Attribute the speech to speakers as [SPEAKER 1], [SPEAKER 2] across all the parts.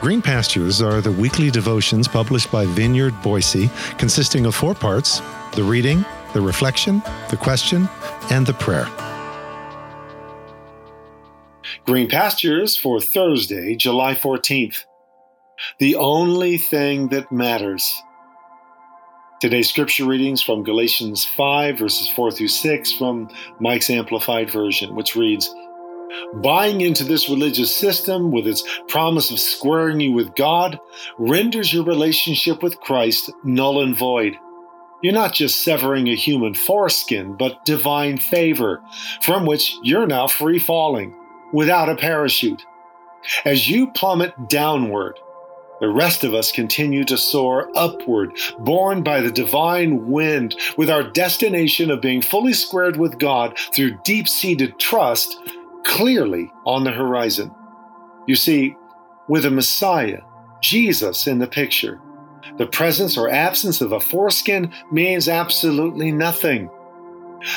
[SPEAKER 1] Green Pastures are the weekly devotions published by Vineyard Boise, consisting of four parts the reading, the reflection, the question, and the prayer.
[SPEAKER 2] Green Pastures for Thursday, July 14th. The only thing that matters. Today's scripture readings from Galatians 5, verses 4 through 6 from Mike's Amplified Version, which reads, Buying into this religious system with its promise of squaring you with God renders your relationship with Christ null and void. You're not just severing a human foreskin, but divine favor, from which you're now free falling, without a parachute. As you plummet downward, the rest of us continue to soar upward, borne by the divine wind, with our destination of being fully squared with God through deep seated trust clearly on the horizon. You see, with a Messiah, Jesus in the picture, the presence or absence of a foreskin means absolutely nothing.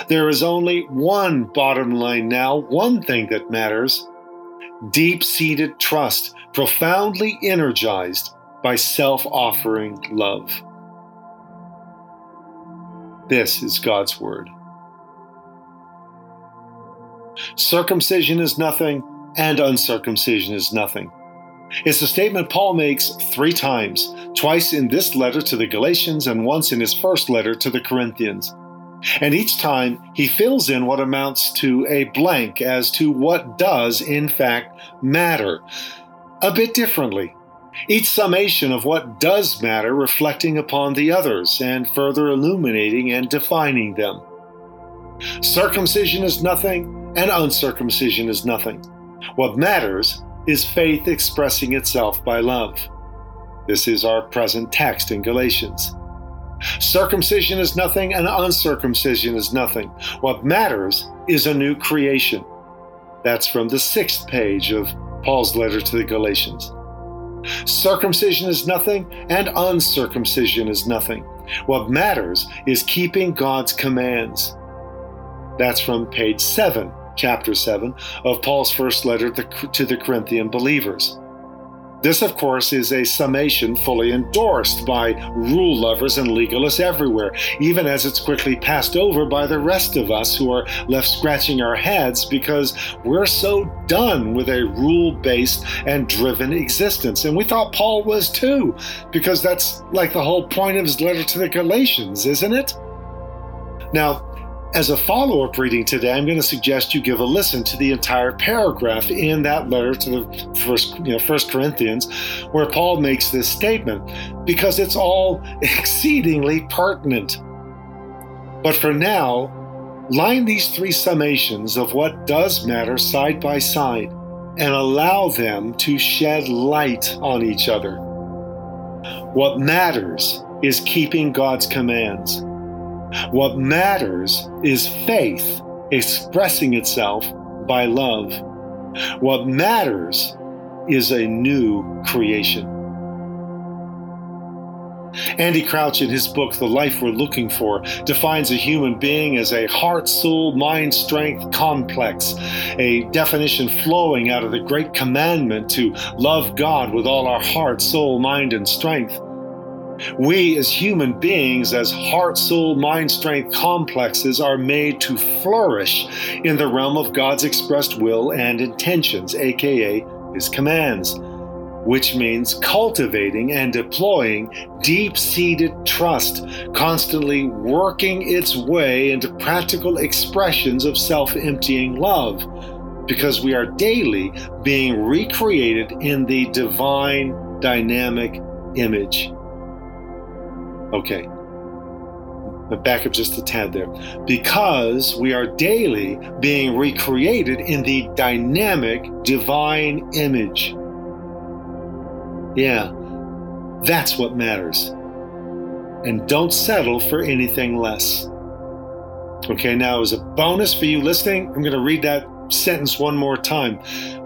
[SPEAKER 2] There is only one bottom line now, one thing that matters deep seated trust, profoundly energized by self offering love. This is God's Word. Circumcision is nothing, and uncircumcision is nothing. It's a statement Paul makes three times, twice in this letter to the Galatians and once in his first letter to the Corinthians. And each time he fills in what amounts to a blank as to what does, in fact, matter. A bit differently. Each summation of what does matter reflecting upon the others and further illuminating and defining them. Circumcision is nothing, and uncircumcision is nothing. What matters is faith expressing itself by love. This is our present text in Galatians. Circumcision is nothing, and uncircumcision is nothing. What matters is a new creation. That's from the sixth page of Paul's letter to the Galatians. Circumcision is nothing, and uncircumcision is nothing. What matters is keeping God's commands. That's from page 7 chapter 7 of Paul's first letter to the Corinthian believers. This, of course, is a summation fully endorsed by rule lovers and legalists everywhere, even as it's quickly passed over by the rest of us who are left scratching our heads because we're so done with a rule based and driven existence. And we thought Paul was too, because that's like the whole point of his letter to the Galatians, isn't it? Now, as a follow up reading today, I'm going to suggest you give a listen to the entire paragraph in that letter to the first, you know, First Corinthians, where Paul makes this statement, because it's all exceedingly pertinent. But for now, line these three summations of what does matter side by side and allow them to shed light on each other. What matters is keeping God's commands. What matters is faith expressing itself by love. What matters is a new creation. Andy Crouch, in his book, The Life We're Looking For, defines a human being as a heart, soul, mind, strength complex, a definition flowing out of the great commandment to love God with all our heart, soul, mind, and strength. We, as human beings, as heart, soul, mind, strength complexes, are made to flourish in the realm of God's expressed will and intentions, aka His commands, which means cultivating and deploying deep seated trust, constantly working its way into practical expressions of self emptying love, because we are daily being recreated in the divine dynamic image. Okay. But back up just a tad there. Because we are daily being recreated in the dynamic divine image. Yeah, that's what matters. And don't settle for anything less. Okay, now as a bonus for you listening, I'm going to read that sentence one more time.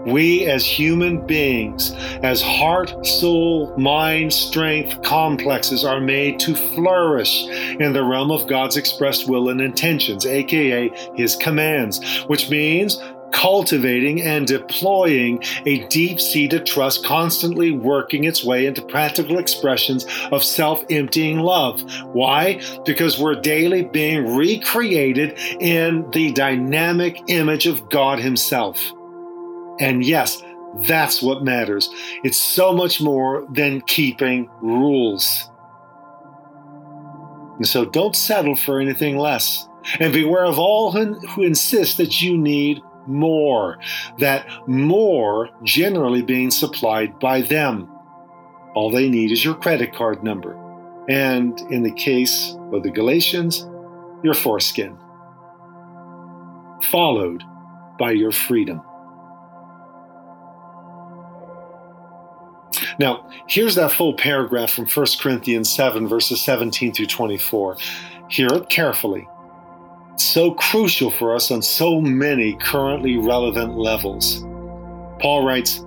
[SPEAKER 2] We, as human beings, as heart, soul, mind, strength complexes, are made to flourish in the realm of God's expressed will and intentions, aka His commands, which means cultivating and deploying a deep seated trust, constantly working its way into practical expressions of self emptying love. Why? Because we're daily being recreated in the dynamic image of God Himself. And yes, that's what matters. It's so much more than keeping rules. And so don't settle for anything less. And beware of all who insist that you need more, that more generally being supplied by them. All they need is your credit card number. And in the case of the Galatians, your foreskin, followed by your freedom. Now, here's that full paragraph from 1 Corinthians 7, verses 17 through 24. Hear it carefully. So crucial for us on so many currently relevant levels. Paul writes,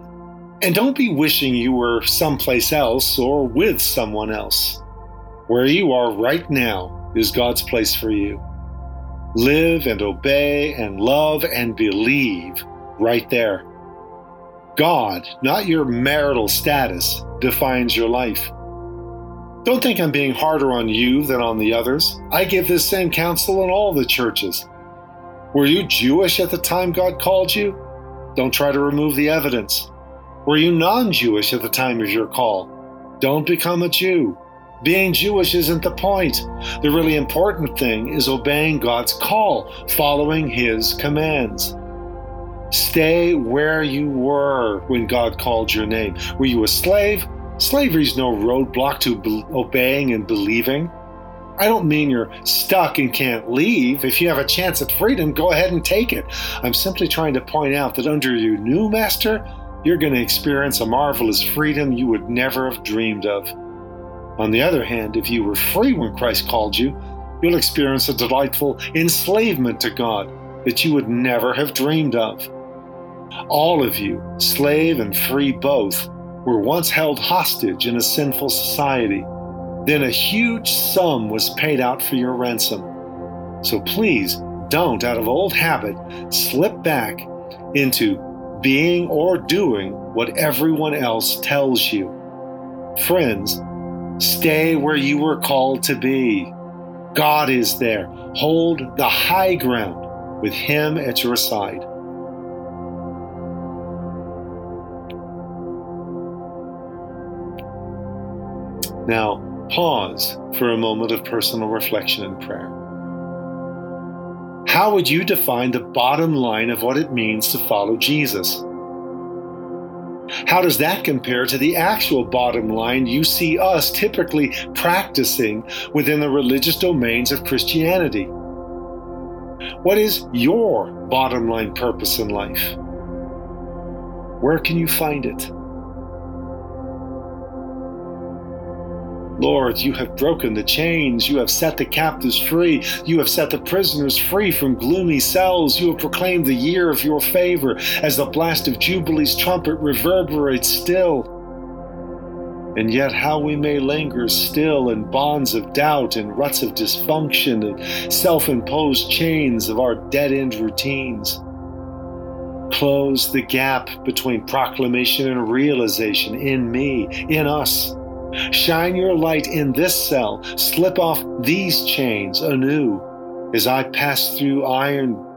[SPEAKER 2] And don't be wishing you were someplace else or with someone else. Where you are right now is God's place for you. Live and obey and love and believe right there. God, not your marital status, defines your life. Don't think I'm being harder on you than on the others. I give this same counsel in all the churches. Were you Jewish at the time God called you? Don't try to remove the evidence. Were you non Jewish at the time of your call? Don't become a Jew. Being Jewish isn't the point. The really important thing is obeying God's call, following His commands. Stay where you were when God called your name. Were you a slave? Slavery's no roadblock to be- obeying and believing. I don't mean you're stuck and can't leave. If you have a chance at freedom, go ahead and take it. I'm simply trying to point out that under your new master, you're going to experience a marvelous freedom you would never have dreamed of. On the other hand, if you were free when Christ called you, you'll experience a delightful enslavement to God that you would never have dreamed of. All of you, slave and free both, were once held hostage in a sinful society. Then a huge sum was paid out for your ransom. So please don't, out of old habit, slip back into being or doing what everyone else tells you. Friends, stay where you were called to be. God is there. Hold the high ground with Him at your side. Now, pause for a moment of personal reflection and prayer. How would you define the bottom line of what it means to follow Jesus? How does that compare to the actual bottom line you see us typically practicing within the religious domains of Christianity? What is your bottom line purpose in life? Where can you find it? Lord, you have broken the chains. You have set the captives free. You have set the prisoners free from gloomy cells. You have proclaimed the year of your favor as the blast of Jubilee's trumpet reverberates still. And yet, how we may linger still in bonds of doubt and ruts of dysfunction and self imposed chains of our dead end routines. Close the gap between proclamation and realization in me, in us Shine your light in this cell, slip off these chains anew. As I pass through iron.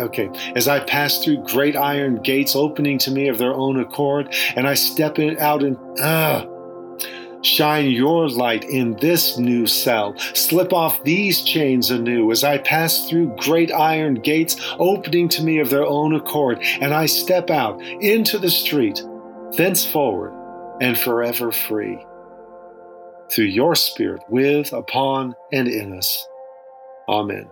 [SPEAKER 2] Okay, as I pass through great iron gates opening to me of their own accord, and I step in, out and ah, shine your light in this new cell. Slip off these chains anew. As I pass through great iron gates opening to me of their own accord, and I step out into the street, thenceforward and forever free through your Spirit with, upon, and in us. Amen.